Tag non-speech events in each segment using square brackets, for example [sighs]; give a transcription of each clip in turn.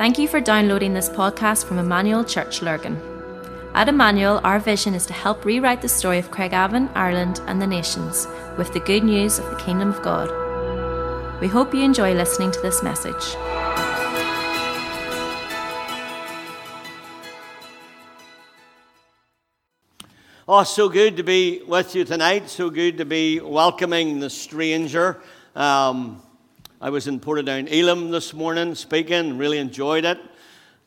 Thank you for downloading this podcast from Emmanuel Church Lurgan. At Emmanuel, our vision is to help rewrite the story of Craigavon, Ireland, and the nations with the good news of the Kingdom of God. We hope you enjoy listening to this message. Oh, so good to be with you tonight. So good to be welcoming the stranger. Um, I was in Portadown Elim this morning speaking, really enjoyed it.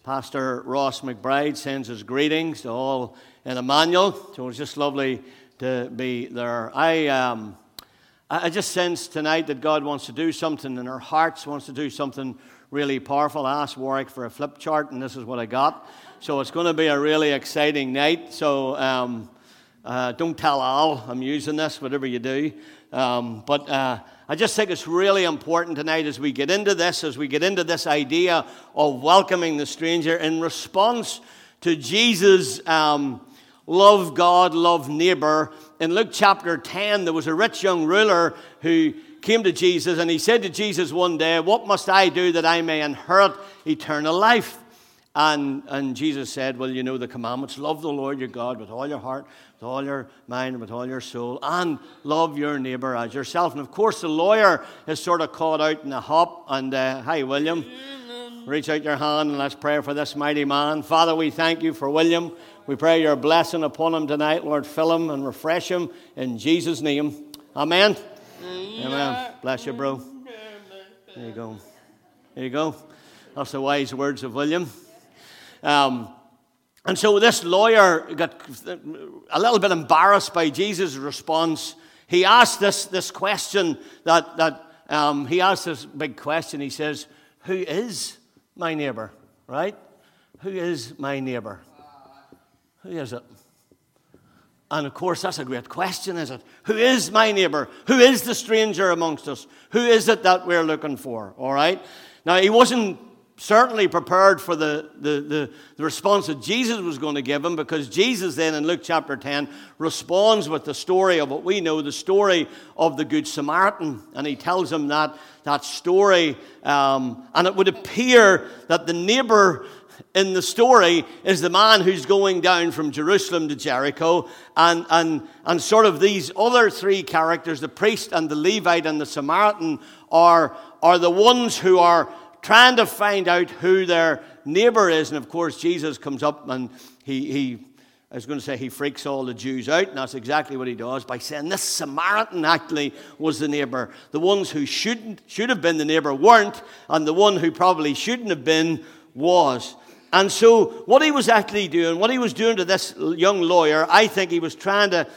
Pastor Ross McBride sends his greetings to all in Emmanuel. So it was just lovely to be there. I, um, I just sense tonight that God wants to do something in our hearts, wants to do something really powerful. I asked Warwick for a flip chart, and this is what I got. So it's going to be a really exciting night. So um, uh, don't tell Al I'm using this, whatever you do. Um, but uh, I just think it's really important tonight as we get into this, as we get into this idea of welcoming the stranger in response to Jesus' um, love God, love neighbor. In Luke chapter 10, there was a rich young ruler who came to Jesus and he said to Jesus one day, What must I do that I may inherit eternal life? And, and Jesus said, Well, you know the commandments love the Lord your God with all your heart, with all your mind, with all your soul, and love your neighbor as yourself. And of course, the lawyer is sort of caught out in a hop. And uh, hi, William. Reach out your hand and let's pray for this mighty man. Father, we thank you for William. We pray your blessing upon him tonight. Lord, fill him and refresh him in Jesus' name. Amen. Amen. Bless you, bro. There you go. There you go. That's the wise words of William. Um, and so this lawyer got a little bit embarrassed by Jesus' response. He asked this, this question that, that um, he asked this big question. He says, Who is my neighbor? Right? Who is my neighbor? Who is it? And of course, that's a great question, is it? Who is my neighbor? Who is the stranger amongst us? Who is it that we're looking for? All right? Now, he wasn't certainly prepared for the, the, the, the, response that Jesus was going to give him because Jesus then in Luke chapter 10 responds with the story of what we know, the story of the Good Samaritan. And he tells him that, that story. Um, and it would appear that the neighbor in the story is the man who's going down from Jerusalem to Jericho. And, and, and sort of these other three characters, the priest and the Levite and the Samaritan, are, are the ones who are trying to find out who their neighbor is. And of course, Jesus comes up and he, he I was going to say he freaks all the Jews out, and that's exactly what he does by saying this Samaritan actually was the neighbor. The ones who shouldn't, should have been the neighbor weren't, and the one who probably shouldn't have been was. And so, what he was actually doing, what he was doing to this young lawyer, I think he was trying to,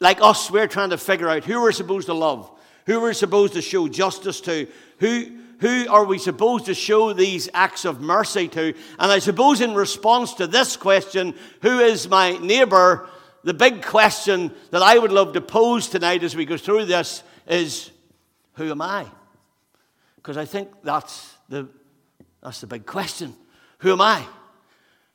like us, we're trying to figure out who we're supposed to love, who we're supposed to show justice to, who, who are we supposed to show these acts of mercy to? And I suppose in response to this question, who is my neighbor? The big question that I would love to pose tonight as we go through this is, who am I? Because I think that's the, that's the big question. Who am I?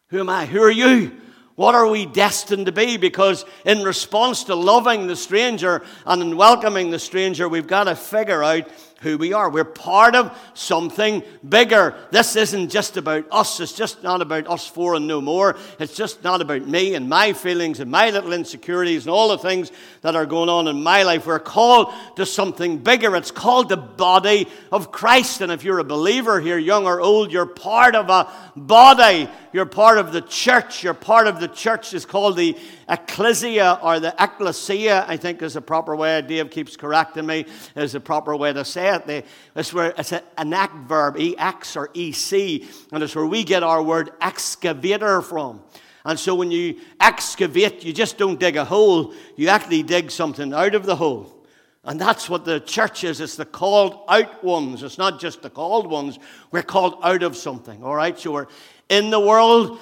Who am I? Who are you? What are we destined to be? Because in response to loving the stranger and in welcoming the stranger, we've got to figure out who we are. We're part of something bigger. This isn't just about us. It's just not about us four and no more. It's just not about me and my feelings and my little insecurities and all the things that are going on in my life. We're called to something bigger. It's called the body of Christ. And if you're a believer here, young or old, you're part of a body. You're part of the church. You're part of the church. It's called the ecclesia or the ecclesia, I think is the proper way. Dave keeps correcting me, is the proper way to say it. it's where it's an act verb, ex or ec, and it's where we get our word excavator from. And so when you excavate, you just don't dig a hole, you actually dig something out of the hole. And that's what the church is. It's the called out ones. It's not just the called ones. We're called out of something, all right? So we're in the world,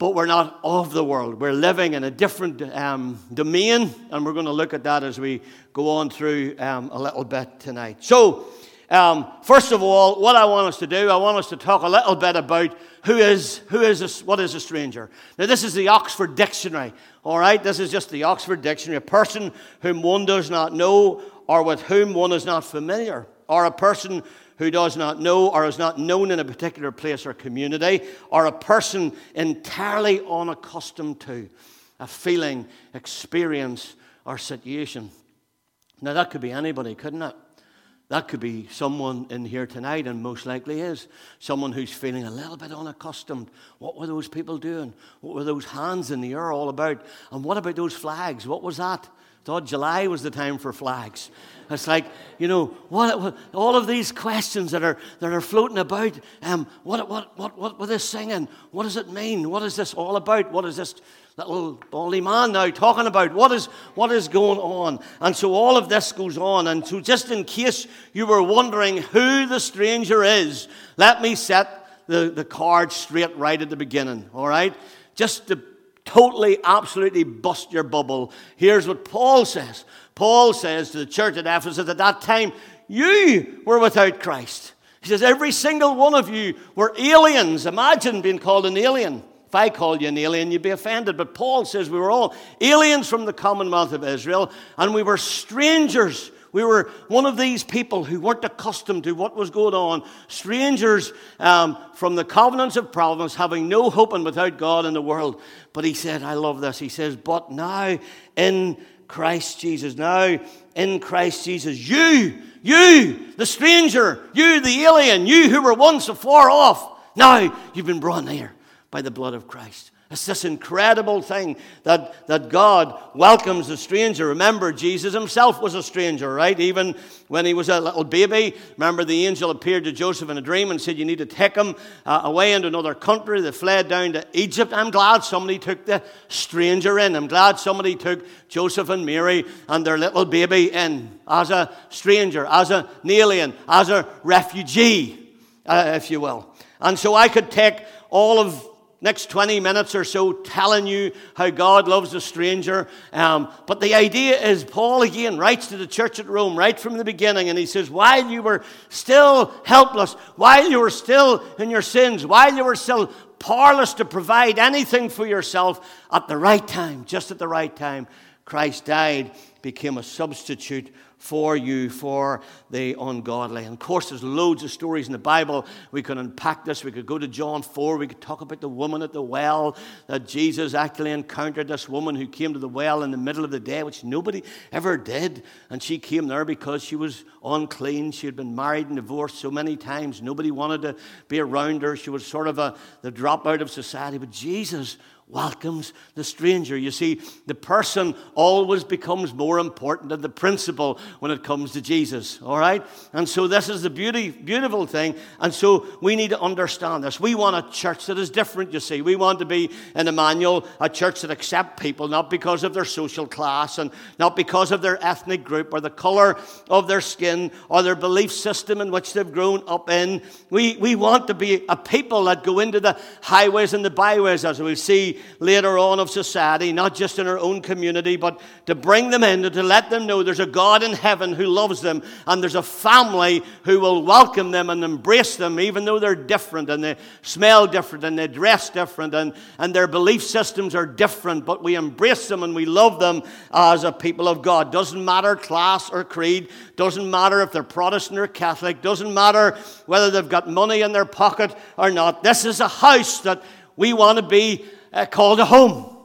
but we're not of the world. We're living in a different um, domain, and we're going to look at that as we go on through um, a little bit tonight. So, um, first of all, what I want us to do, I want us to talk a little bit about who is, who is a, what is a stranger. Now, this is the Oxford Dictionary, all right? This is just the Oxford Dictionary. A person whom one does not know or with whom one is not familiar. or a person who does not know or is not known in a particular place or community, or a person entirely unaccustomed to a feeling, experience, or situation. Now, that could be anybody, couldn't it? That could be someone in here tonight, and most likely is someone who's feeling a little bit unaccustomed. What were those people doing? What were those hands in the air all about? And what about those flags? What was that? Thought July was the time for flags. It's like, you know, what, what, all of these questions that are, that are floating about. Um, what, what, what, what were they singing? What does it mean? What is this all about? What is this little baldy man now talking about? What is, what is going on? And so all of this goes on. And so, just in case you were wondering who the stranger is, let me set the, the card straight right at the beginning, all right? Just to totally, absolutely bust your bubble. Here's what Paul says Paul says to the church at Ephesus at that time, You were without Christ. He says, Every single one of you were aliens. Imagine being called an alien. If I called you an alien, you'd be offended. But Paul says we were all aliens from the commonwealth of Israel, and we were strangers. We were one of these people who weren't accustomed to what was going on, strangers um, from the covenants of providence, having no hope and without God in the world. But he said, I love this. He says, But now in Christ Jesus, now in Christ Jesus, you, you, the stranger, you, the alien, you who were once afar off, now you've been brought near by the blood of Christ. It's this incredible thing that, that God welcomes the stranger. Remember, Jesus himself was a stranger, right? Even when he was a little baby. Remember, the angel appeared to Joseph in a dream and said, You need to take him uh, away into another country. They fled down to Egypt. I'm glad somebody took the stranger in. I'm glad somebody took Joseph and Mary and their little baby in as a stranger, as an alien, as a refugee, uh, if you will. And so I could take all of next 20 minutes or so telling you how God loves a stranger. Um, but the idea is, Paul again writes to the church at Rome right from the beginning, and he says, While you were still helpless, while you were still in your sins, while you were still powerless to provide anything for yourself, at the right time, just at the right time, Christ died, became a substitute for you, for the ungodly. And of course, there's loads of stories in the Bible. We could unpack this. We could go to John 4. We could talk about the woman at the well, that Jesus actually encountered this woman who came to the well in the middle of the day, which nobody ever did. And she came there because she was unclean. She had been married and divorced so many times. Nobody wanted to be around her. She was sort of a, the dropout of society. But Jesus welcomes the stranger. You see, the person always becomes more important than the principle when it comes to Jesus. All right? And so this is the beauty, beautiful thing. And so we need to understand this. We want a church that is different, you see. We want to be in Emmanuel, a church that accepts people not because of their social class and not because of their ethnic group or the color of their skin or their belief system in which they've grown up in. We, we want to be a people that go into the highways and the byways, as we see later on of society, not just in our own community, but to bring them in and to let them know there's a God in heaven who loves them and there's a family who will welcome them and embrace them, even though they're different and they smell different and they dress different and, and their belief systems are different, but we embrace them and we love them as a people of God. Doesn't matter class or creed, doesn't matter if they're Protestant or Catholic, doesn't matter whether they've got money in their pocket or not. This is a house that we want to be uh, called a home.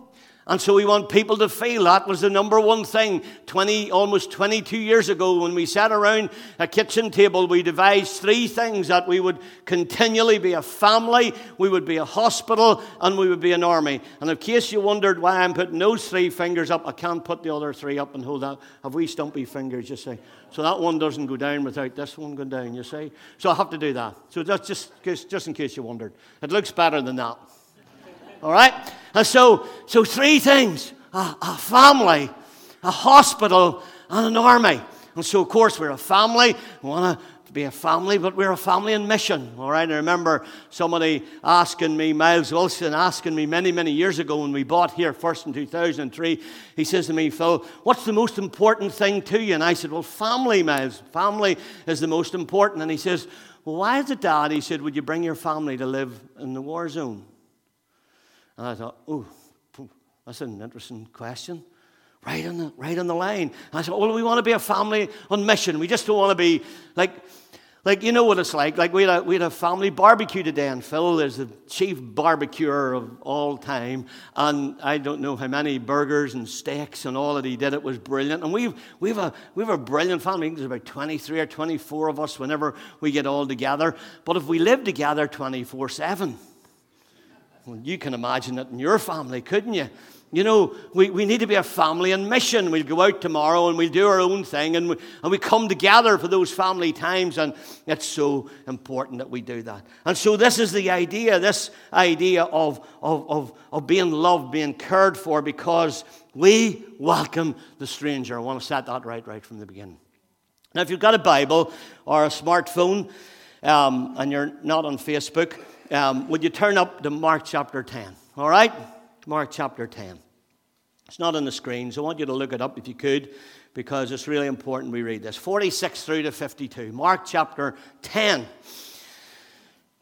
And so we want people to feel that was the number one thing 20, almost 22 years ago when we sat around a kitchen table. We devised three things that we would continually be a family, we would be a hospital, and we would be an army. And in case you wondered why I'm putting those three fingers up, I can't put the other three up and hold that. Have we stumpy fingers, you see? So that one doesn't go down without this one going down, you see? So I have to do that. So that's just, just in case you wondered. It looks better than that. All right? And so, so three things a, a family, a hospital, and an army. And so, of course, we're a family. We want to be a family, but we're a family in mission. All right. I remember somebody asking me, Miles Wilson, asking me many, many years ago when we bought here first in 2003. He says to me, Phil, what's the most important thing to you? And I said, Well, family, Miles. Family is the most important. And he says, Well, why is it, Dad? He said, Would you bring your family to live in the war zone? And I thought, oh, that's an interesting question. right on the, right on the line. And I said, well, we want to be a family on mission. We just don't want to be like, like you know what it's like. Like we had a, we had a family barbecue today, and Phil is the chief barbecuer of all time. And I don't know how many burgers and steaks and all that he did. It was brilliant. And we've, we've, a, we've a brilliant family. There's about 23 or 24 of us whenever we get all together. But if we live together 24 7, you can imagine it in your family, couldn't you? You know, we, we need to be a family in mission. We'll go out tomorrow and we'll do our own thing and we, and we come together for those family times, and it's so important that we do that. And so, this is the idea this idea of, of, of, of being loved, being cared for, because we welcome the stranger. I want to set that right, right from the beginning. Now, if you've got a Bible or a smartphone um, and you're not on Facebook, um, would you turn up to Mark chapter 10? All right? Mark chapter 10. It's not on the screen, so I want you to look it up if you could, because it's really important we read this. 46 through to 52. Mark chapter 10.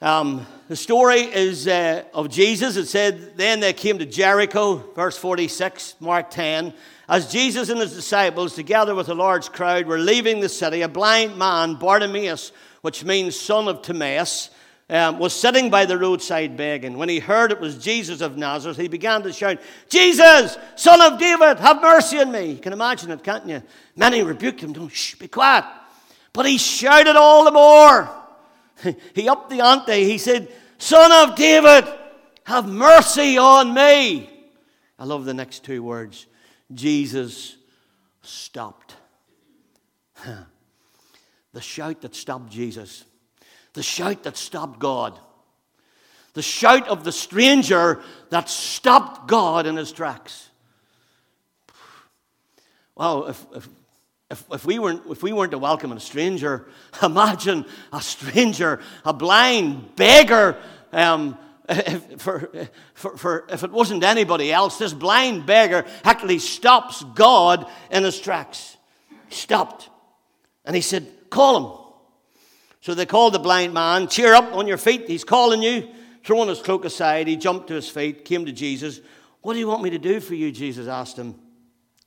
Um, the story is uh, of Jesus. It said, Then they came to Jericho, verse 46, Mark 10. As Jesus and his disciples, together with a large crowd, were leaving the city, a blind man, Bartimaeus, which means son of Timaeus, um, was sitting by the roadside begging. When he heard it was Jesus of Nazareth, he began to shout, Jesus, son of David, have mercy on me. You can imagine it, can't you? Many rebuked him, don't shh, be quiet. But he shouted all the more. [laughs] he upped the ante. He said, Son of David, have mercy on me. I love the next two words. Jesus stopped. [laughs] the shout that stopped Jesus the shout that stopped God. The shout of the stranger that stopped God in his tracks. Well, if, if, if, if, we weren't, if we weren't to welcome a stranger, [laughs] imagine a stranger, a blind beggar. Um, if, for, for, for, if it wasn't anybody else, this blind beggar actually stops God in his tracks. He stopped. And he said, Call him. So they called the blind man, Cheer up on your feet, he's calling you. Throwing his cloak aside, he jumped to his feet, came to Jesus. What do you want me to do for you? Jesus asked him.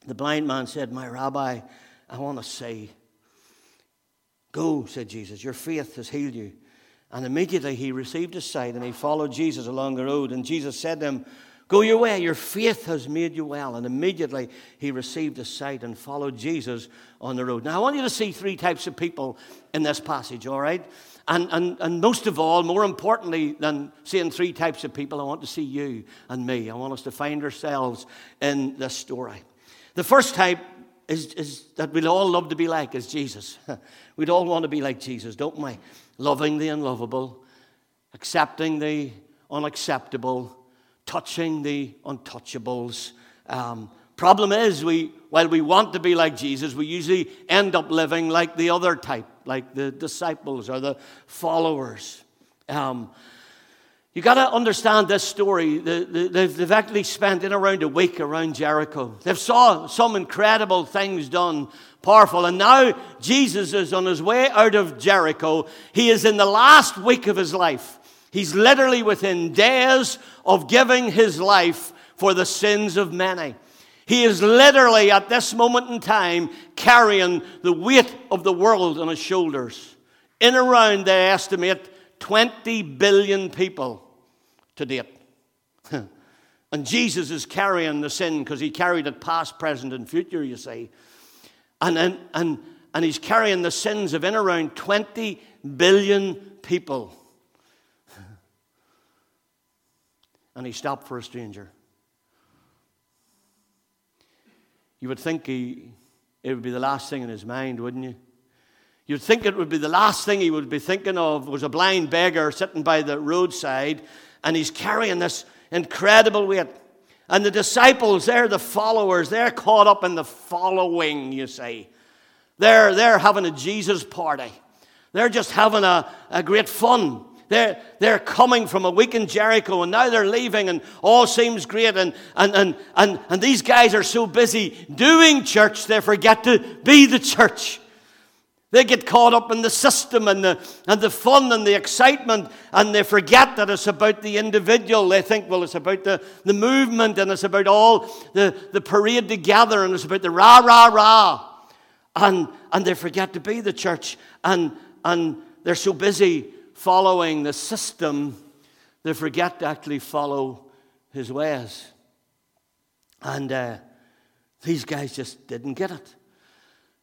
The blind man said, My rabbi, I want to see. Go, said Jesus, your faith has healed you. And immediately he received his sight and he followed Jesus along the road. And Jesus said to him, Go your way, your faith has made you well. And immediately he received his sight and followed Jesus on the road. Now, I want you to see three types of people in this passage, all right? And, and, and most of all, more importantly than seeing three types of people, I want to see you and me. I want us to find ourselves in this story. The first type is, is that we'd all love to be like is Jesus. [laughs] we'd all want to be like Jesus, don't we? Loving the unlovable, accepting the unacceptable touching the untouchables. Um, problem is, we, while we want to be like Jesus, we usually end up living like the other type, like the disciples or the followers. Um, you got to understand this story. They've actually spent in around a week around Jericho. They've saw some incredible things done, powerful, and now Jesus is on his way out of Jericho. He is in the last week of his life. He's literally within days of giving his life for the sins of many. He is literally at this moment in time carrying the weight of the world on his shoulders. In around, they estimate 20 billion people to date. [laughs] and Jesus is carrying the sin because he carried it past, present, and future, you see. And, and, and, and he's carrying the sins of in around 20 billion people. And he stopped for a stranger. You would think he, it would be the last thing in his mind, wouldn't you? You'd think it would be the last thing he would be thinking of was a blind beggar sitting by the roadside, and he's carrying this incredible weight. And the disciples, they're the followers, they're caught up in the following, you see. They're, they're having a Jesus party. They're just having a, a great fun. They're, they're coming from a week in Jericho and now they're leaving and all seems great. And, and, and, and, and these guys are so busy doing church, they forget to be the church. They get caught up in the system and the, and the fun and the excitement, and they forget that it's about the individual. They think, well, it's about the, the movement, and it's about all the, the parade together, and it's about the rah, rah, rah. And, and they forget to be the church, and, and they're so busy following the system, they forget to actually follow his ways. And uh, these guys just didn't get it.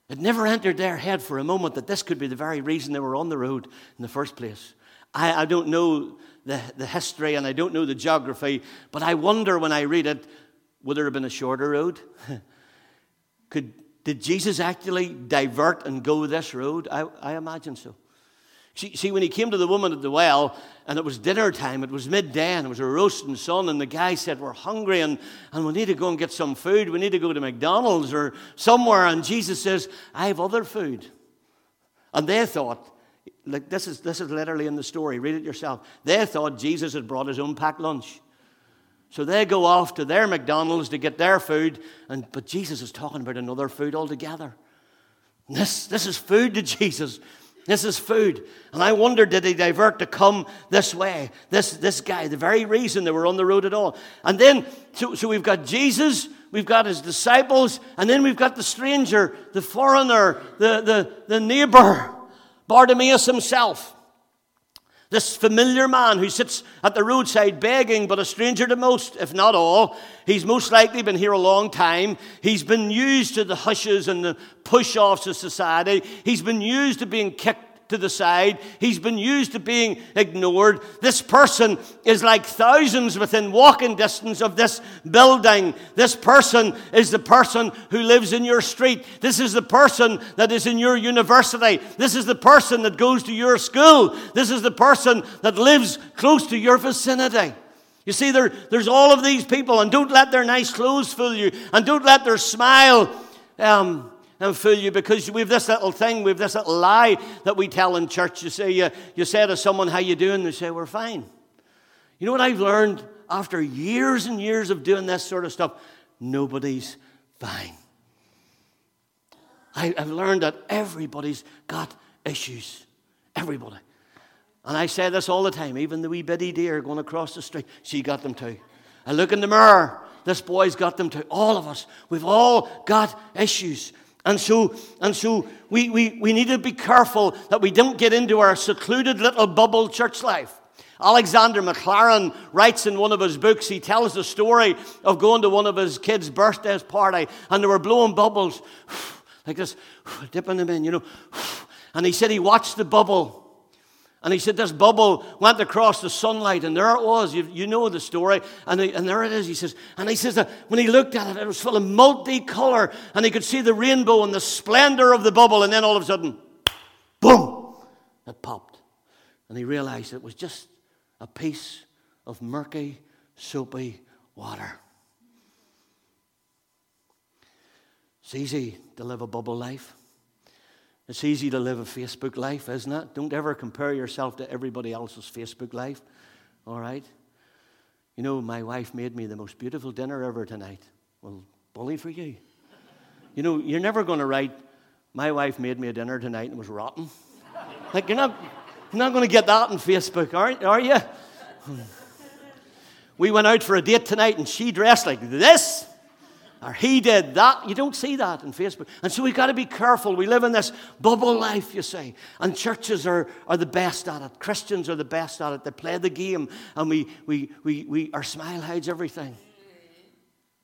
It never entered their head for a moment that this could be the very reason they were on the road in the first place. I, I don't know the, the history and I don't know the geography, but I wonder when I read it would there have been a shorter road? [laughs] could, did Jesus actually divert and go this road? I, I imagine so. See, see, when he came to the woman at the well, and it was dinner time, it was midday, and it was a roasting sun, and the guy said, We're hungry, and, and we need to go and get some food. We need to go to McDonald's or somewhere. And Jesus says, I have other food. And they thought, like this is, this is literally in the story, read it yourself. They thought Jesus had brought his own packed lunch. So they go off to their McDonald's to get their food, and, but Jesus is talking about another food altogether. This, this is food to [laughs] Jesus. This is food. And I wonder, did he divert to come this way? This, this guy, the very reason they were on the road at all. And then, so, so we've got Jesus, we've got his disciples, and then we've got the stranger, the foreigner, the, the, the neighbor, Bartimaeus himself. This familiar man who sits at the roadside begging, but a stranger to most, if not all. He's most likely been here a long time. He's been used to the hushes and the push offs of society. He's been used to being kicked to the side. He's been used to being ignored. This person is like thousands within walking distance of this building. This person is the person who lives in your street. This is the person that is in your university. This is the person that goes to your school. This is the person that lives close to your vicinity. You see, there, there's all of these people, and don't let their nice clothes fool you, and don't let their smile um, and fool you because we've this little thing, we've this little lie that we tell in church. You say, you, you say to someone, How you doing? They say, We're fine. You know what I've learned after years and years of doing this sort of stuff? Nobody's fine. I, have learned that everybody's got issues. Everybody. And I say this all the time, even the wee bitty deer going across the street, she got them too. I look in the mirror, this boy's got them too. All of us, we've all got issues. And so, and so we, we, we need to be careful that we don't get into our secluded little bubble church life. Alexander Maclaren writes in one of his books, he tells the story of going to one of his kids' birthday party, and they were blowing bubbles [sighs] like this, [sighs] dipping them in, you know. [sighs] And he said he watched the bubble and he said this bubble went across the sunlight, and there it was. You, you know the story. And, he, and there it is, he says. And he says that when he looked at it, it was full of multicolor, and he could see the rainbow and the splendor of the bubble. And then all of a sudden, boom, it popped. And he realized it was just a piece of murky, soapy water. It's easy to live a bubble life. It's easy to live a Facebook life, isn't it? Don't ever compare yourself to everybody else's Facebook life, all right? You know, my wife made me the most beautiful dinner ever tonight. Well, bully for you. You know, you're never going to write, my wife made me a dinner tonight and it was rotten. Like, you're not, you're not going to get that on Facebook, are, are you? Hmm. We went out for a date tonight and she dressed like this or he did that. You don't see that in Facebook. And so we've got to be careful. We live in this bubble life, you see. And churches are, are the best at it. Christians are the best at it. They play the game and we, we, we, we, our smile hides everything.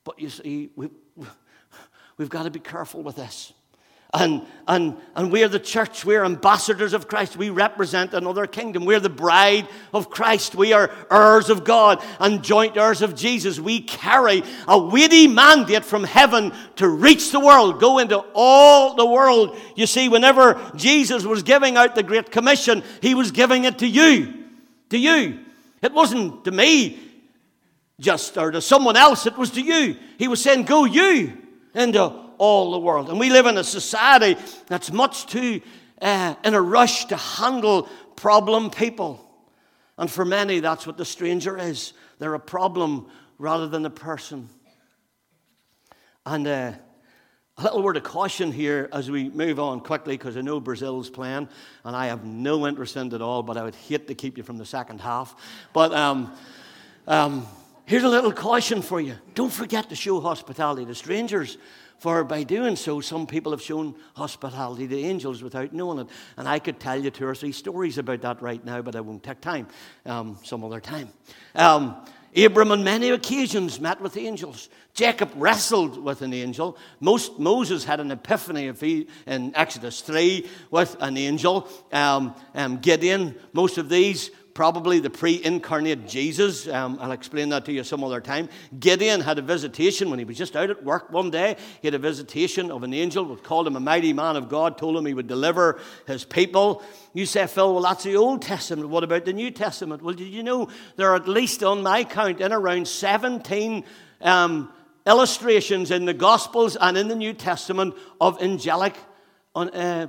But you see, we, [laughs] we've got to be careful with this. And, and, and we're the church, we're ambassadors of Christ. We represent another kingdom. We're the bride of Christ. We are heirs of God and joint heirs of Jesus. We carry a weighty mandate from heaven to reach the world, go into all the world. You see, whenever Jesus was giving out the Great Commission, he was giving it to you. To you. It wasn't to me just or to someone else, it was to you. He was saying, Go you into all the world. And we live in a society that's much too uh, in a rush to handle problem people. And for many, that's what the stranger is. They're a problem rather than a person. And uh, A little word of caution here as we move on quickly because I know Brazil's playing and I have no interest in it at all, but I would hate to keep you from the second half. But um, um, here's a little caution for you don't forget to show hospitality to strangers. For by doing so, some people have shown hospitality to angels without knowing it. And I could tell you two or three stories about that right now, but I won't take time um, some other time. Um, Abram on many occasions met with angels. Jacob wrestled with an angel. Most, Moses had an epiphany in Exodus 3 with an angel. Um, um, Gideon, most of these probably the pre incarnate Jesus. Um, I'll explain that to you some other time. Gideon had a visitation when he was just out at work one day. He had a visitation of an angel who called him a mighty man of God, told him he would deliver his people. You say, Phil, well, that's the Old Testament. What about the New Testament? Well, did you know there are at least, on my count, in around 17 um, illustrations in the Gospels and in the New Testament of angelic uh,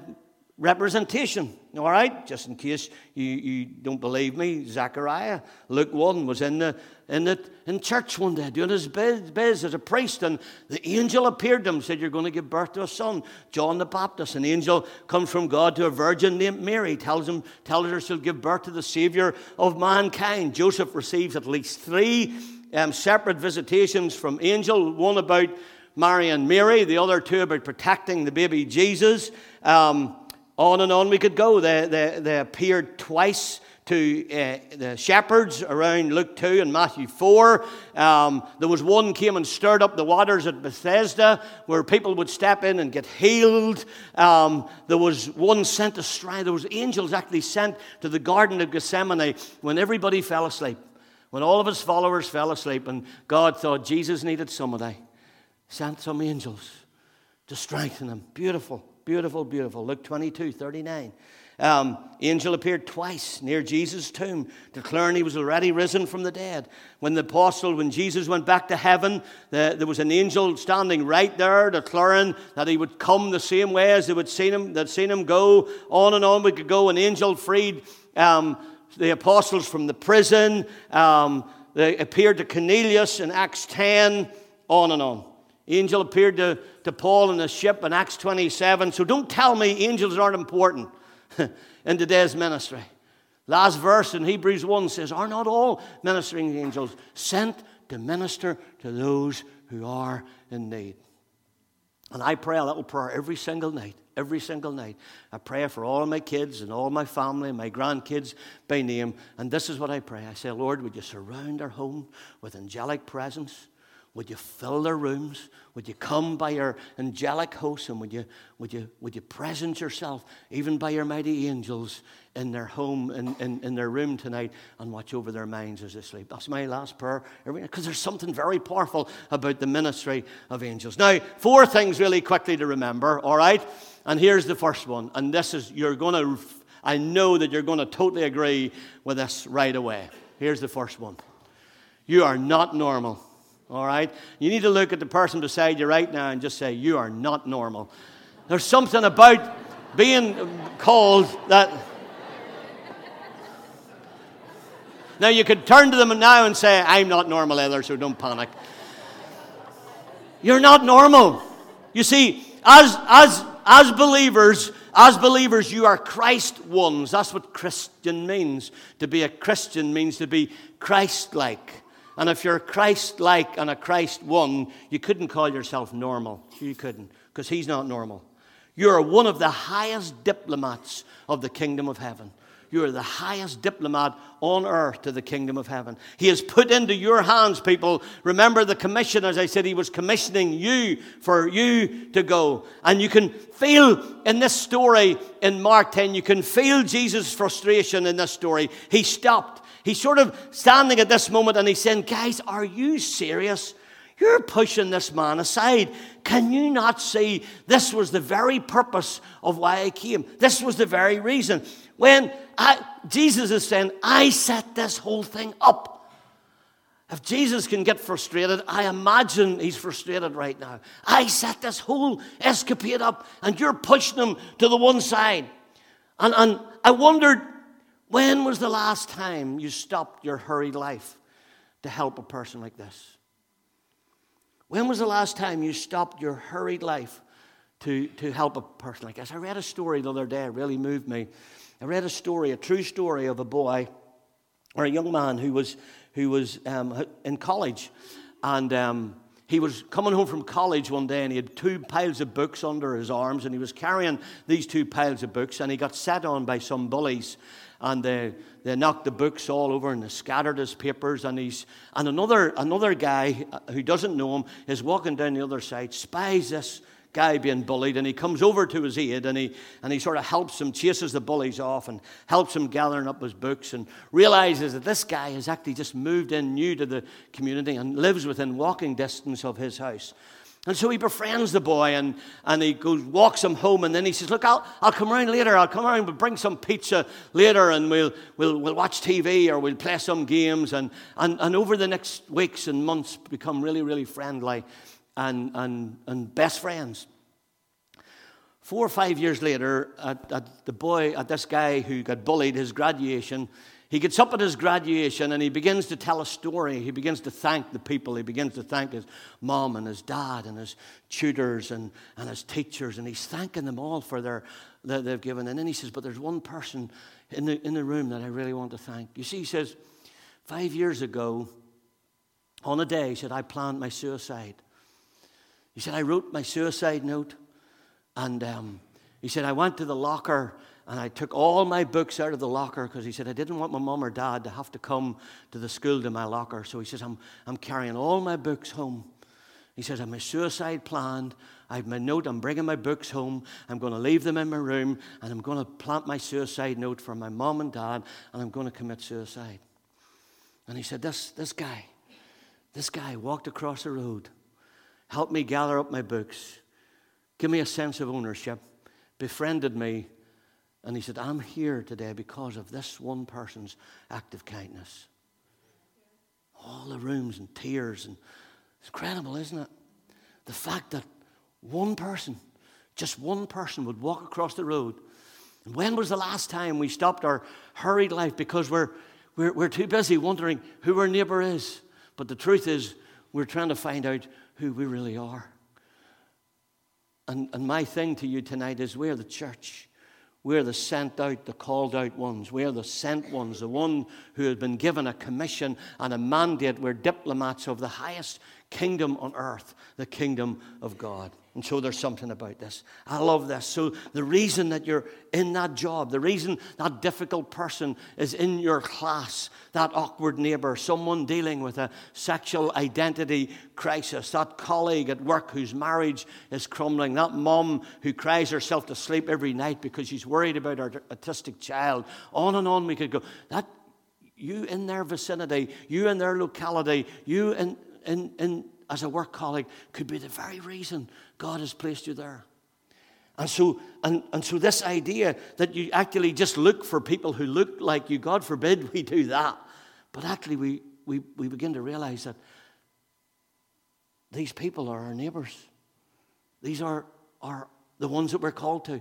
representation. All right, just in case you, you don't believe me, Zechariah, Luke 1, was in, the, in, the, in church one day doing his biz, biz as a priest, and the angel appeared to him said, You're going to give birth to a son. John the Baptist, an angel comes from God to a virgin named Mary, tells, him, tells her she'll give birth to the Savior of mankind. Joseph receives at least three um, separate visitations from angel, one about Mary and Mary, the other two about protecting the baby Jesus. Um, on and on we could go. They, they, they appeared twice to uh, the shepherds around Luke 2 and Matthew 4. Um, there was one came and stirred up the waters at Bethesda where people would step in and get healed. Um, there was one sent astray. There was angels actually sent to the Garden of Gethsemane when everybody fell asleep. When all of his followers fell asleep and God thought Jesus needed somebody, sent some angels to strengthen him. Beautiful. Beautiful, beautiful. Luke 22, 39. Um, angel appeared twice near Jesus' tomb, declaring he was already risen from the dead. When the apostle, when Jesus went back to heaven, the, there was an angel standing right there, declaring that he would come the same way as they would seen him, they'd seen him go. On and on we could go. An angel freed um, the apostles from the prison. Um, they appeared to Cornelius in Acts 10. On and on. Angel appeared to, to Paul in the ship in Acts 27. So don't tell me angels aren't important [laughs] in today's ministry. Last verse in Hebrews 1 says, Are not all ministering angels sent to minister to those who are in need? And I pray a little prayer every single night, every single night. I pray for all my kids and all my family, my grandkids by name. And this is what I pray I say, Lord, would you surround our home with angelic presence? Would you fill their rooms? Would you come by your angelic host and would you, would you, would you present yourself, even by your mighty angels, in their home, in, in, in their room tonight and watch over their minds as they sleep? That's my last prayer. Because there's something very powerful about the ministry of angels. Now, four things really quickly to remember, all right? And here's the first one. And this is, you're going to, I know that you're going to totally agree with this right away. Here's the first one. You are not normal. All right? You need to look at the person beside you right now and just say, You are not normal. There's something about being called that. Now, you could turn to them now and say, I'm not normal either, so don't panic. You're not normal. You see, as, as, as believers, as believers, you are Christ ones. That's what Christian means. To be a Christian means to be Christ like. And if you're Christ like and a Christ one, you couldn't call yourself normal. You couldn't, because he's not normal. You're one of the highest diplomats of the kingdom of heaven. You are the highest diplomat on earth to the kingdom of heaven. He has put into your hands, people. Remember the commission, as I said, he was commissioning you for you to go. And you can feel in this story in Mark 10, you can feel Jesus' frustration in this story. He stopped He's sort of standing at this moment and he's saying, Guys, are you serious? You're pushing this man aside. Can you not see this was the very purpose of why I came? This was the very reason. When I, Jesus is saying, I set this whole thing up. If Jesus can get frustrated, I imagine he's frustrated right now. I set this whole escapade up, and you're pushing him to the one side. And, and I wondered, when was the last time you stopped your hurried life to help a person like this? When was the last time you stopped your hurried life to, to help a person like this. I read a story the other day, it really moved me. I read a story, a true story of a boy or a young man who was, who was um, in college. And um, he was coming home from college one day and he had two piles of books under his arms and he was carrying these two piles of books and he got set on by some bullies and they, they knocked the books all over and they scattered his papers and he's and another another guy uh, who doesn't know him is walking down the other side spies this guy being bullied, and he comes over to his aid and he, and he sort of helps him, chases the bullies off, and helps him gathering up his books, and realizes that this guy has actually just moved in new to the community and lives within walking distance of his house. And so he befriends the boy and, and he goes, walks him home. And then he says, Look, I'll, I'll come around later. I'll come around, but bring some pizza later and we'll, we'll, we'll watch TV or we'll play some games. And, and, and over the next weeks and months, become really, really friendly and, and, and best friends. Four or five years later, at, at the boy, at this guy who got bullied, his graduation, he gets up at his graduation and he begins to tell a story. He begins to thank the people. He begins to thank his mom and his dad and his tutors and, and his teachers. And he's thanking them all for their that they've given. And then he says, But there's one person in the, in the room that I really want to thank. You see, he says, Five years ago, on a day, he said, I planned my suicide. He said, I wrote my suicide note, and um, he said, I went to the locker and I took all my books out of the locker because he said, I didn't want my mom or dad to have to come to the school to my locker. So he says, I'm, I'm carrying all my books home. He says, I'm a suicide planned. I have my note. I'm bringing my books home. I'm going to leave them in my room and I'm going to plant my suicide note for my mom and dad and I'm going to commit suicide. And he said, This, this guy, this guy walked across the road helped me gather up my books, give me a sense of ownership, befriended me. And he said, I'm here today because of this one person's act of kindness. All the rooms and tears. And it's incredible, isn't it? The fact that one person, just one person, would walk across the road. And when was the last time we stopped our hurried life because we're, we're, we're too busy wondering who our neighbor is? But the truth is, we're trying to find out who we really are. And, and my thing to you tonight is we're the church. We're the sent out, the called out ones. We're the sent ones, the one who has been given a commission and a mandate. We're diplomats of the highest kingdom on earth, the kingdom of God. And so there's something about this. I love this. So the reason that you're in that job, the reason that difficult person is in your class, that awkward neighbor, someone dealing with a sexual identity crisis, that colleague at work whose marriage is crumbling, that mom who cries herself to sleep every night because she's worried about her autistic child. On and on we could go. That you in their vicinity, you in their locality, you in in, in, as a work colleague could be the very reason God has placed you there. And so, and, and so, this idea that you actually just look for people who look like you, God forbid [laughs] we do that. But actually, we, we, we begin to realize that these people are our neighbors. These are, are the ones that we're called to.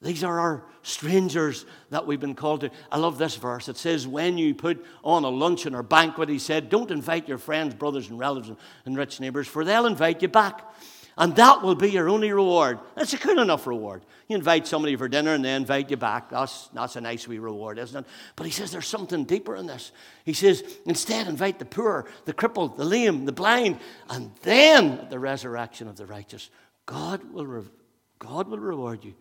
These are our strangers that we've been called to. I love this verse. It says, When you put on a luncheon or banquet, he said, Don't invite your friends, brothers, and relatives, and rich neighbors, for they'll invite you back. And that will be your only reward. That's a good enough reward. You invite somebody for dinner and they invite you back. That's, that's a nice wee reward, isn't it? But he says there's something deeper in this. He says, instead, invite the poor, the crippled, the lame, the blind, and then at the resurrection of the righteous, God will, re- God will reward you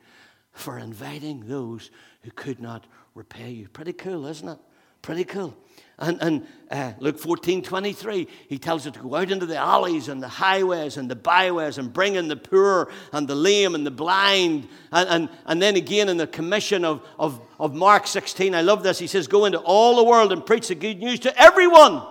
for inviting those who could not repay you. Pretty cool, isn't it? Pretty cool. And, and uh, Luke 14 23, he tells us to go out into the alleys and the highways and the byways and bring in the poor and the lame and the blind. And, and, and then again in the commission of, of, of Mark 16, I love this. He says, Go into all the world and preach the good news to everyone.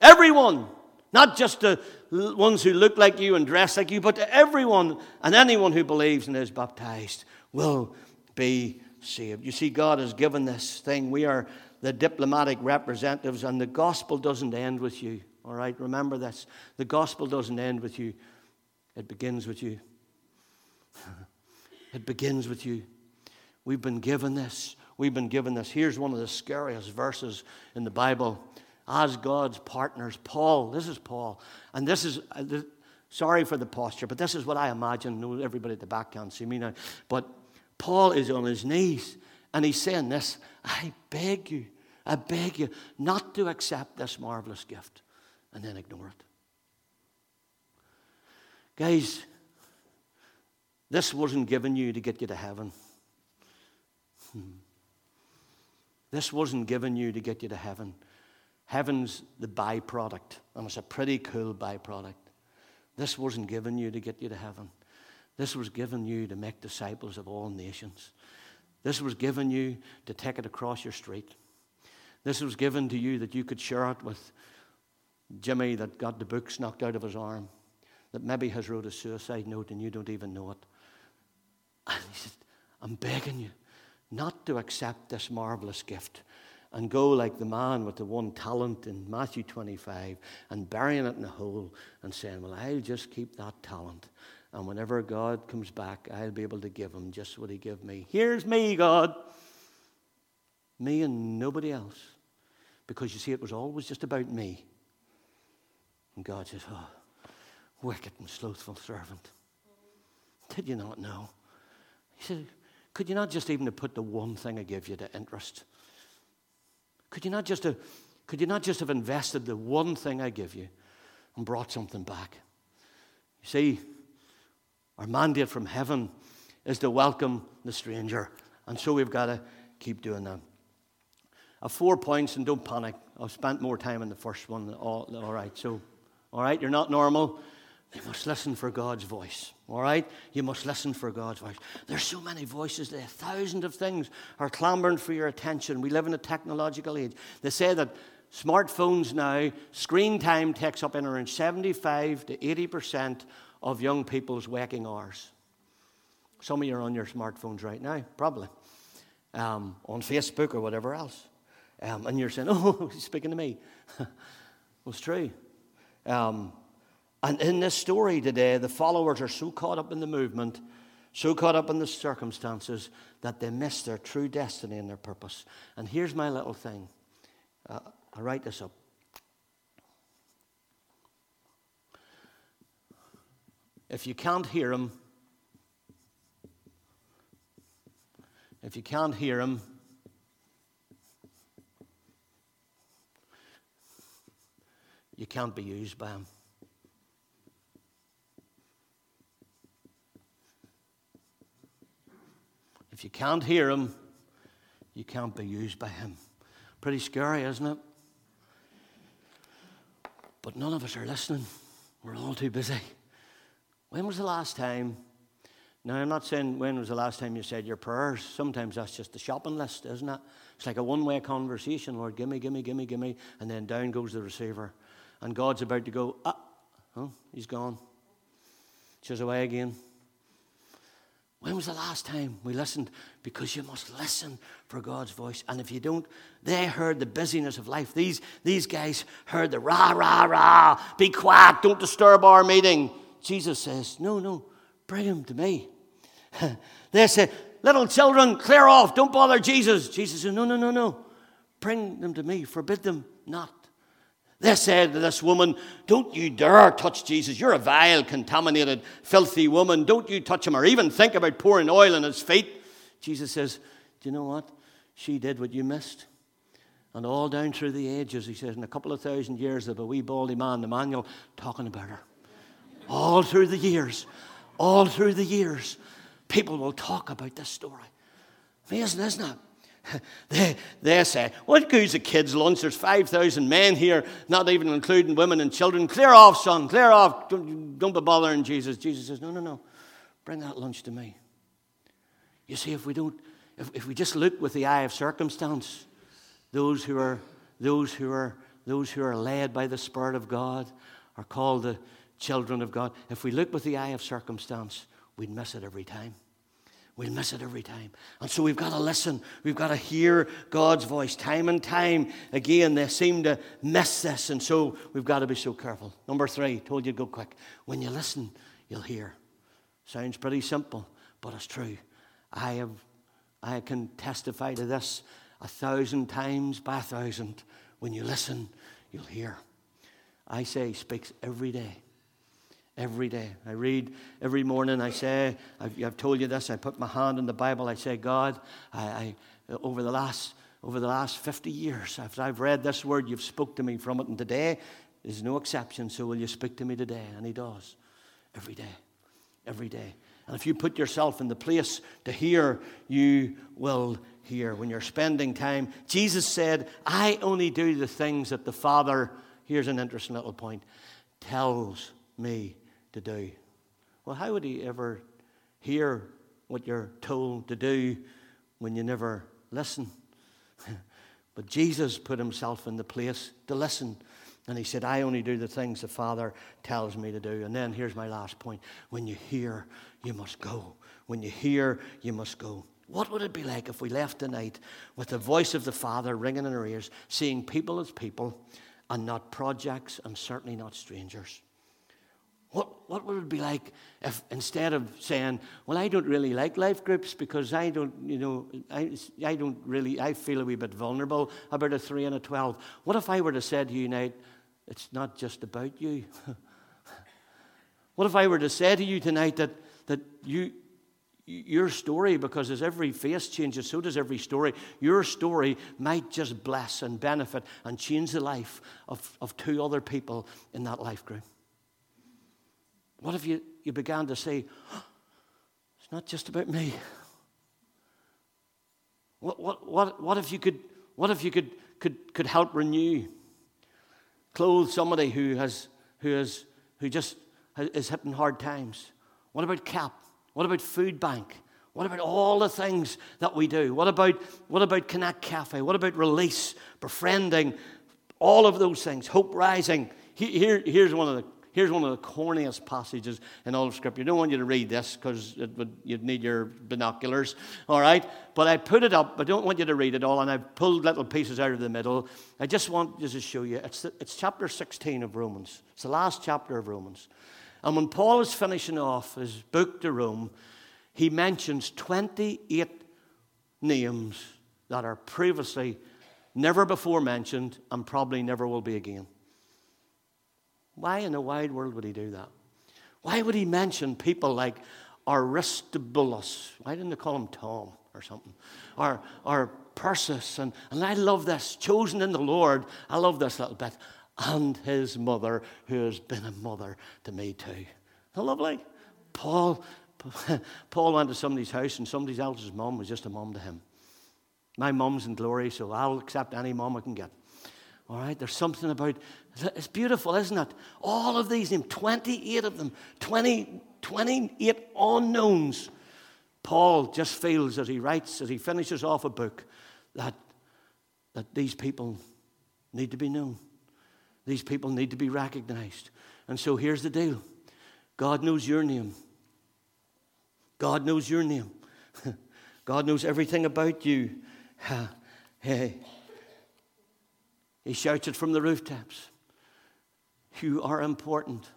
Everyone. Not just the ones who look like you and dress like you, but to everyone and anyone who believes and is baptized will be saved. You see, God has given this thing. We are the diplomatic representatives, and the gospel doesn't end with you. All right, remember this. The gospel doesn't end with you, it begins with you. [laughs] it begins with you. We've been given this. We've been given this. Here's one of the scariest verses in the Bible. As God's partners, Paul, this is Paul, and this is, uh, Sorry for the posture, but this is what I imagine. Everybody at the back can't see me now. But Paul is on his knees and he's saying this I beg you, I beg you not to accept this marvelous gift and then ignore it. Guys, this wasn't given you to get you to heaven. Hmm. This wasn't given you to get you to heaven. Heaven's the byproduct, and it's a pretty cool byproduct. This wasn't given you to get you to heaven. This was given you to make disciples of all nations. This was given you to take it across your street. This was given to you that you could share it with Jimmy that got the books knocked out of his arm, that maybe has wrote a suicide note and you don't even know it. And he said, I'm begging you not to accept this marvelous gift and go like the man with the one talent in Matthew 25 and burying it in a hole and saying, Well, I'll just keep that talent. And whenever God comes back, I'll be able to give him just what he gave me. Here's me, God. Me and nobody else. Because you see, it was always just about me. And God says, Oh, wicked and slothful servant. Did you not know? He said, Could you not just even have put the one thing I give you to interest? Could you not just have, could you not just have invested the one thing I give you and brought something back? You see, our mandate from heaven is to welcome the stranger. And so we've got to keep doing that. I have four points, and don't panic. I've spent more time in the first one. All, all right, so, all right, you're not normal. You must listen for God's voice. All right? You must listen for God's voice. There's so many voices there. are Thousands of things are clamoring for your attention. We live in a technological age. They say that smartphones now, screen time takes up in around 75 to 80% of young people's waking hours. Some of you are on your smartphones right now, probably, um, on Facebook or whatever else. Um, and you're saying, [laughs] oh, he's speaking to me. [laughs] well, it's true. Um, and in this story today, the followers are so caught up in the movement, so caught up in the circumstances, that they miss their true destiny and their purpose. And here's my little thing uh, I write this up. If you can't hear him, if you can't hear him, you can't be used by him. If you can't hear him, you can't be used by him. Pretty scary, isn't it? But none of us are listening. We're all too busy. When was the last time? Now, I'm not saying when was the last time you said your prayers. Sometimes that's just the shopping list, isn't it? It's like a one way conversation Lord, gimme, gimme, gimme, gimme. And then down goes the receiver. And God's about to go, ah, oh, he's gone. She's away again. When was the last time we listened? Because you must listen for God's voice. And if you don't, they heard the busyness of life. These, these guys heard the rah, rah, rah, be quiet, don't disturb our meeting. Jesus says, No, no, bring him to me. [laughs] they say, Little children, clear off, don't bother Jesus. Jesus says, No, no, no, no. Bring them to me, forbid them not. They said to this woman, Don't you dare touch Jesus. You're a vile, contaminated, filthy woman. Don't you touch him or even think about pouring oil on his feet. Jesus says, Do you know what? She did what you missed. And all down through the ages, he says, in a couple of thousand years, there'll be a wee baldy man, Emmanuel, talking about her. All through the years, all through the years, people will talk about this story. Amazing, isn't it? [laughs] They, they say, What goes a kid's lunch? There's 5,000 men here, not even including women and children. Clear off, son, clear off. Don't, don't be bothering Jesus. Jesus says, No, no, no. Bring that lunch to me. You see, if we don't, if, if we just look with the eye of circumstance, those who are those who are those who are led by the Spirit of God are called the children of God, if we look with the eye of circumstance, we'd miss it every time. We'll miss it every time. And so we've got to listen. We've got to hear God's voice time and time again. They seem to miss this, and so we've got to be so careful. Number three, told you to go quick. When you listen, you'll hear. Sounds pretty simple, but it's true. I have I can testify to this a thousand times by a thousand. When you listen, you'll hear. I say speaks every day Every day. I read every morning. I say, I've, I've told you this. I put my hand in the Bible. I say, God, I, I over the last over the last 50 years, after I've read this word, you've spoke to me from it, and today is no exception. So will you speak to me today? And He does, every day, every day. And if you put yourself in the place to hear, you will hear. When you're spending time, Jesus said, I only do the things that the Father, here's an interesting little point, tells me to do. Well, how would he ever hear what you're told to do when you never listen? [laughs] but Jesus put himself in the place to listen. And he said, I only do the things the Father tells me to do. And then here's my last point when you hear, you must go. When you hear, you must go. What would it be like if we left tonight with the voice of the Father ringing in our ears, seeing people as people and not projects and certainly not strangers? What, what would it be like if instead of saying, Well, I don't really like life groups because I don't, you know, I, I don't really, I feel a wee bit vulnerable about a three and a 12. What if I were to say to you tonight, It's not just about you? [laughs] what if I were to say to you tonight that, that you, your story, because as every face changes, so does every story. Your story might just bless and benefit and change the life of, of two other people in that life group. What if you, you began to say, it's not just about me? What, what, what, what if you could, what if you could, could, could help renew, clothe somebody who, has, who, has, who just is hitting hard times? What about CAP? What about Food Bank? What about all the things that we do? What about, what about Connect Cafe? What about Release, Befriending? All of those things. Hope Rising. Here, here's one of the Here's one of the corniest passages in all of Scripture. I don't want you to read this because you'd need your binoculars, all right? But I put it up. I don't want you to read it all, and I've pulled little pieces out of the middle. I just want just to show you. It's, the, it's chapter 16 of Romans. It's the last chapter of Romans. And when Paul is finishing off his book to Rome, he mentions 28 names that are previously never before mentioned and probably never will be again. Why in the wide world would he do that? Why would he mention people like Aristobulus? Why didn't they call him Tom or something? Or, or Persis. And, and I love this, chosen in the Lord. I love this little bit. And his mother, who has been a mother to me too. Lovely? Paul, [laughs] Paul went to somebody's house and somebody else's mom was just a mom to him. My mom's in glory, so I'll accept any mom I can get. All right, there's something about it's beautiful, isn't it? All of these names, 28 of them, 20, 28 unknowns. Paul just feels as he writes, as he finishes off a book, that, that these people need to be known. These people need to be recognized. And so here's the deal God knows your name. God knows your name. [laughs] God knows everything about you. [laughs] Hey, he shouts it from the rooftops. You are important.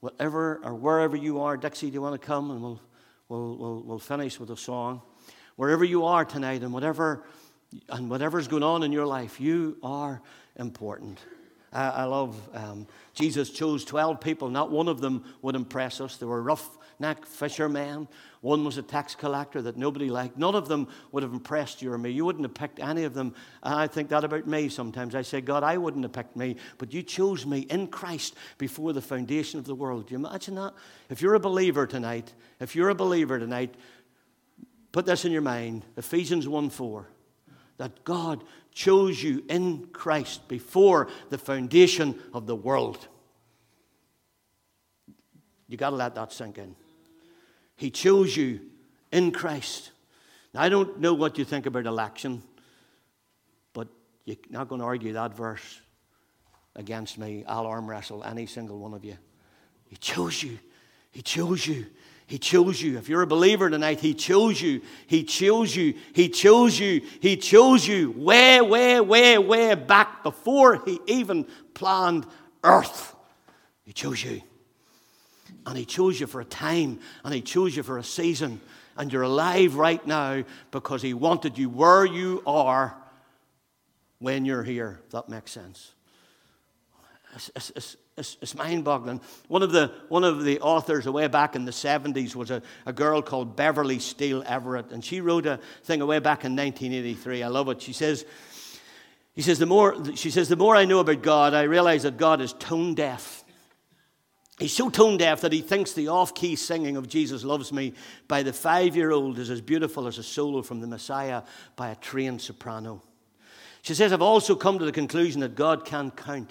Whatever or wherever you are, Dixie, do you want to come and we'll, we'll, we'll, we'll finish with a song? Wherever you are tonight and whatever and whatever's going on in your life, you are important. I, I love um, Jesus chose 12 people. Not one of them would impress us. They were roughneck fishermen. One was a tax collector that nobody liked. None of them would have impressed you or me. You wouldn't have picked any of them. I think that about me sometimes. I say, God, I wouldn't have picked me, but you chose me in Christ before the foundation of the world. Do you imagine that? If you're a believer tonight, if you're a believer tonight, put this in your mind Ephesians 1 4 that God chose you in Christ before the foundation of the world. You got to let that sink in. He chose you in Christ. Now, I don't know what you think about election, but you're not going to argue that verse against me. I'll arm wrestle any single one of you. He chose you. He chose you. He chose you. If you're a believer tonight, He chose you. He chose you. He chose you. He chose you way, way, way, way back before He even planned earth. He chose you. And He chose you for a time, and He chose you for a season. And you're alive right now because He wanted you where you are when you're here. If that makes sense. It's, it's, it's, it's mind boggling. One of, the, one of the authors way back in the 70s was a, a girl called Beverly Steele Everett, and she wrote a thing way back in 1983. I love it. She says, he says, the more, she says, the more I know about God, I realize that God is tone deaf. He's so tone deaf that he thinks the off key singing of Jesus Loves Me by the five year old is as beautiful as a solo from the Messiah by a trained soprano. She says, I've also come to the conclusion that God can't count.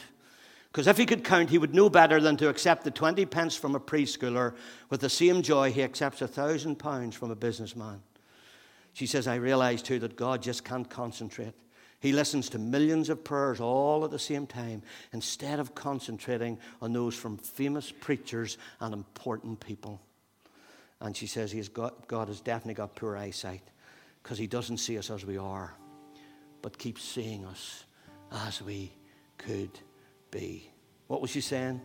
Because if he could count, he would know better than to accept the 20 pence from a preschooler with the same joy he accepts a thousand pounds from a businessman. She says, I realize too that God just can't concentrate. He listens to millions of prayers all at the same time instead of concentrating on those from famous preachers and important people. And she says, he's got, God has definitely got poor eyesight because he doesn't see us as we are, but keeps seeing us as we could be. What was she saying?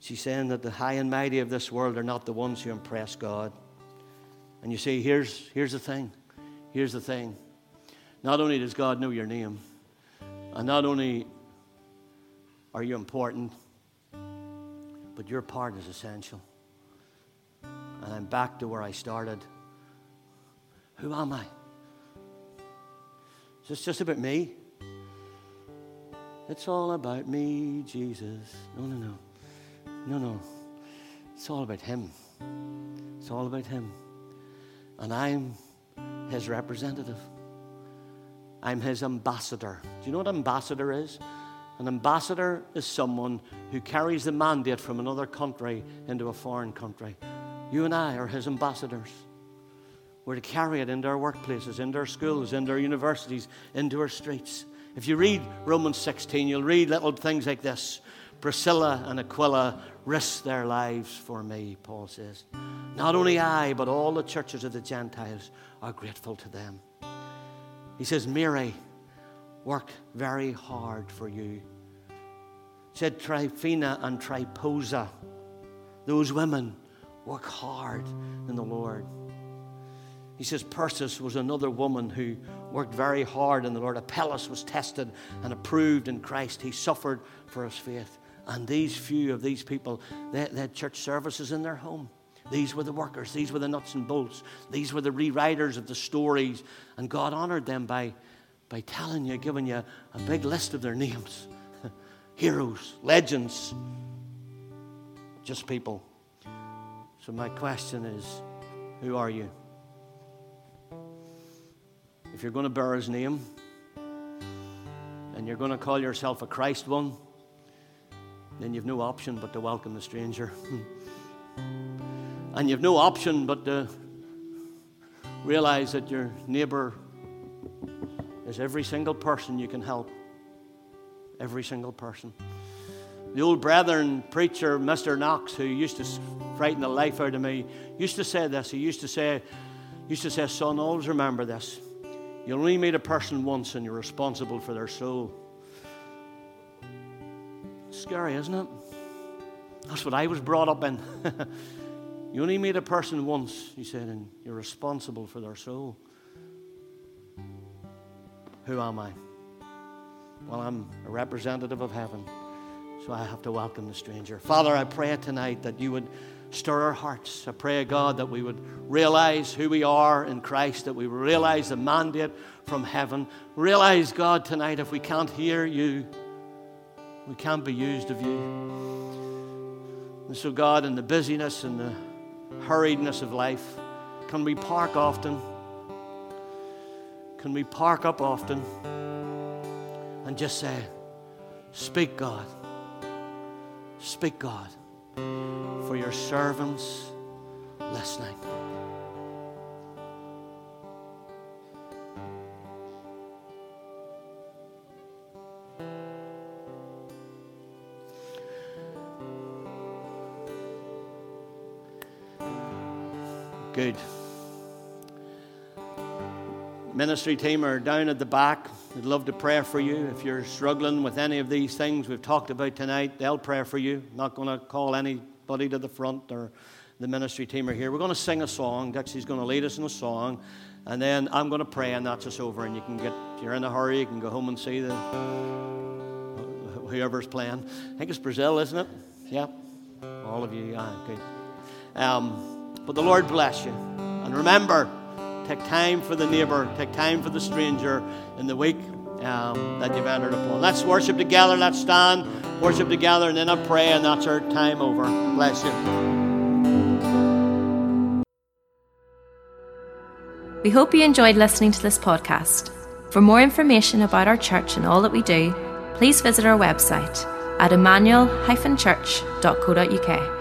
She's saying that the high and mighty of this world are not the ones who impress God. And you see, here's, here's the thing. Here's the thing. Not only does God know your name, and not only are you important, but your part is essential. And I'm back to where I started. Who am I? Is this just about me? It's all about me, Jesus. No, no, no. No, no. It's all about Him. It's all about Him. And I'm His representative. I'm His ambassador. Do you know what ambassador is? An ambassador is someone who carries the mandate from another country into a foreign country. You and I are His ambassadors. We're to carry it into our workplaces, into our schools, into our universities, into our streets. If you read Romans 16, you'll read little things like this Priscilla and Aquila risked their lives for me, Paul says. Not only I, but all the churches of the Gentiles are grateful to them. He says, Mary worked very hard for you. He said Tryphena and Tryphosa, those women work hard in the Lord. He says Persis was another woman who worked very hard in the Lord. Apelles was tested and approved in Christ. He suffered for his faith. And these few of these people, they, they had church services in their home. These were the workers. These were the nuts and bolts. These were the rewriters of the stories. And God honored them by, by telling you, giving you a big list of their names [laughs] heroes, legends, just people. So, my question is who are you? If you're going to bear his name and you're going to call yourself a Christ one, then you've no option but to welcome the stranger. [laughs] and you've no option but to realize that your neighbor is every single person you can help. Every single person. The old brethren preacher, Mr. Knox, who used to frighten the life out of me, used to say this. He used to say, used to say, son, always remember this. You only meet a person once and you're responsible for their soul. scary, isn't it? That's what I was brought up in. [laughs] you only meet a person once, he said, and you're responsible for their soul. Who am I? Well, I'm a representative of heaven, so I have to welcome the stranger. Father, I pray tonight that you would stir our hearts. I pray, God, that we would realize who we are in Christ, that we realize the mandate from heaven. Realize, God, tonight, if we can't hear you, we can't be used of you. And so, God, in the busyness and the hurriedness of life, can we park often? Can we park up often and just say, Speak, God. Speak, God for your servants listening. Good. Ministry team are down at the back. We'd love to pray for you. If you're struggling with any of these things we've talked about tonight, they'll pray for you. not going to call anybody to the front or the ministry team are here. We're going to sing a song. Dixie's going to lead us in a song. And then I'm going to pray, and that's us over. And you can get, if you're in a hurry, you can go home and see the whoever's playing. I think it's Brazil, isn't it? Yeah. All of you, yeah. Um, but the Lord bless you. And remember, take time for the neighbor, take time for the stranger in the week um, that you've entered upon. Let's worship together, let's stand, worship together, and then I pray, and that's our time over. Bless you. We hope you enjoyed listening to this podcast. For more information about our church and all that we do, please visit our website at emmanuel-church.co.uk.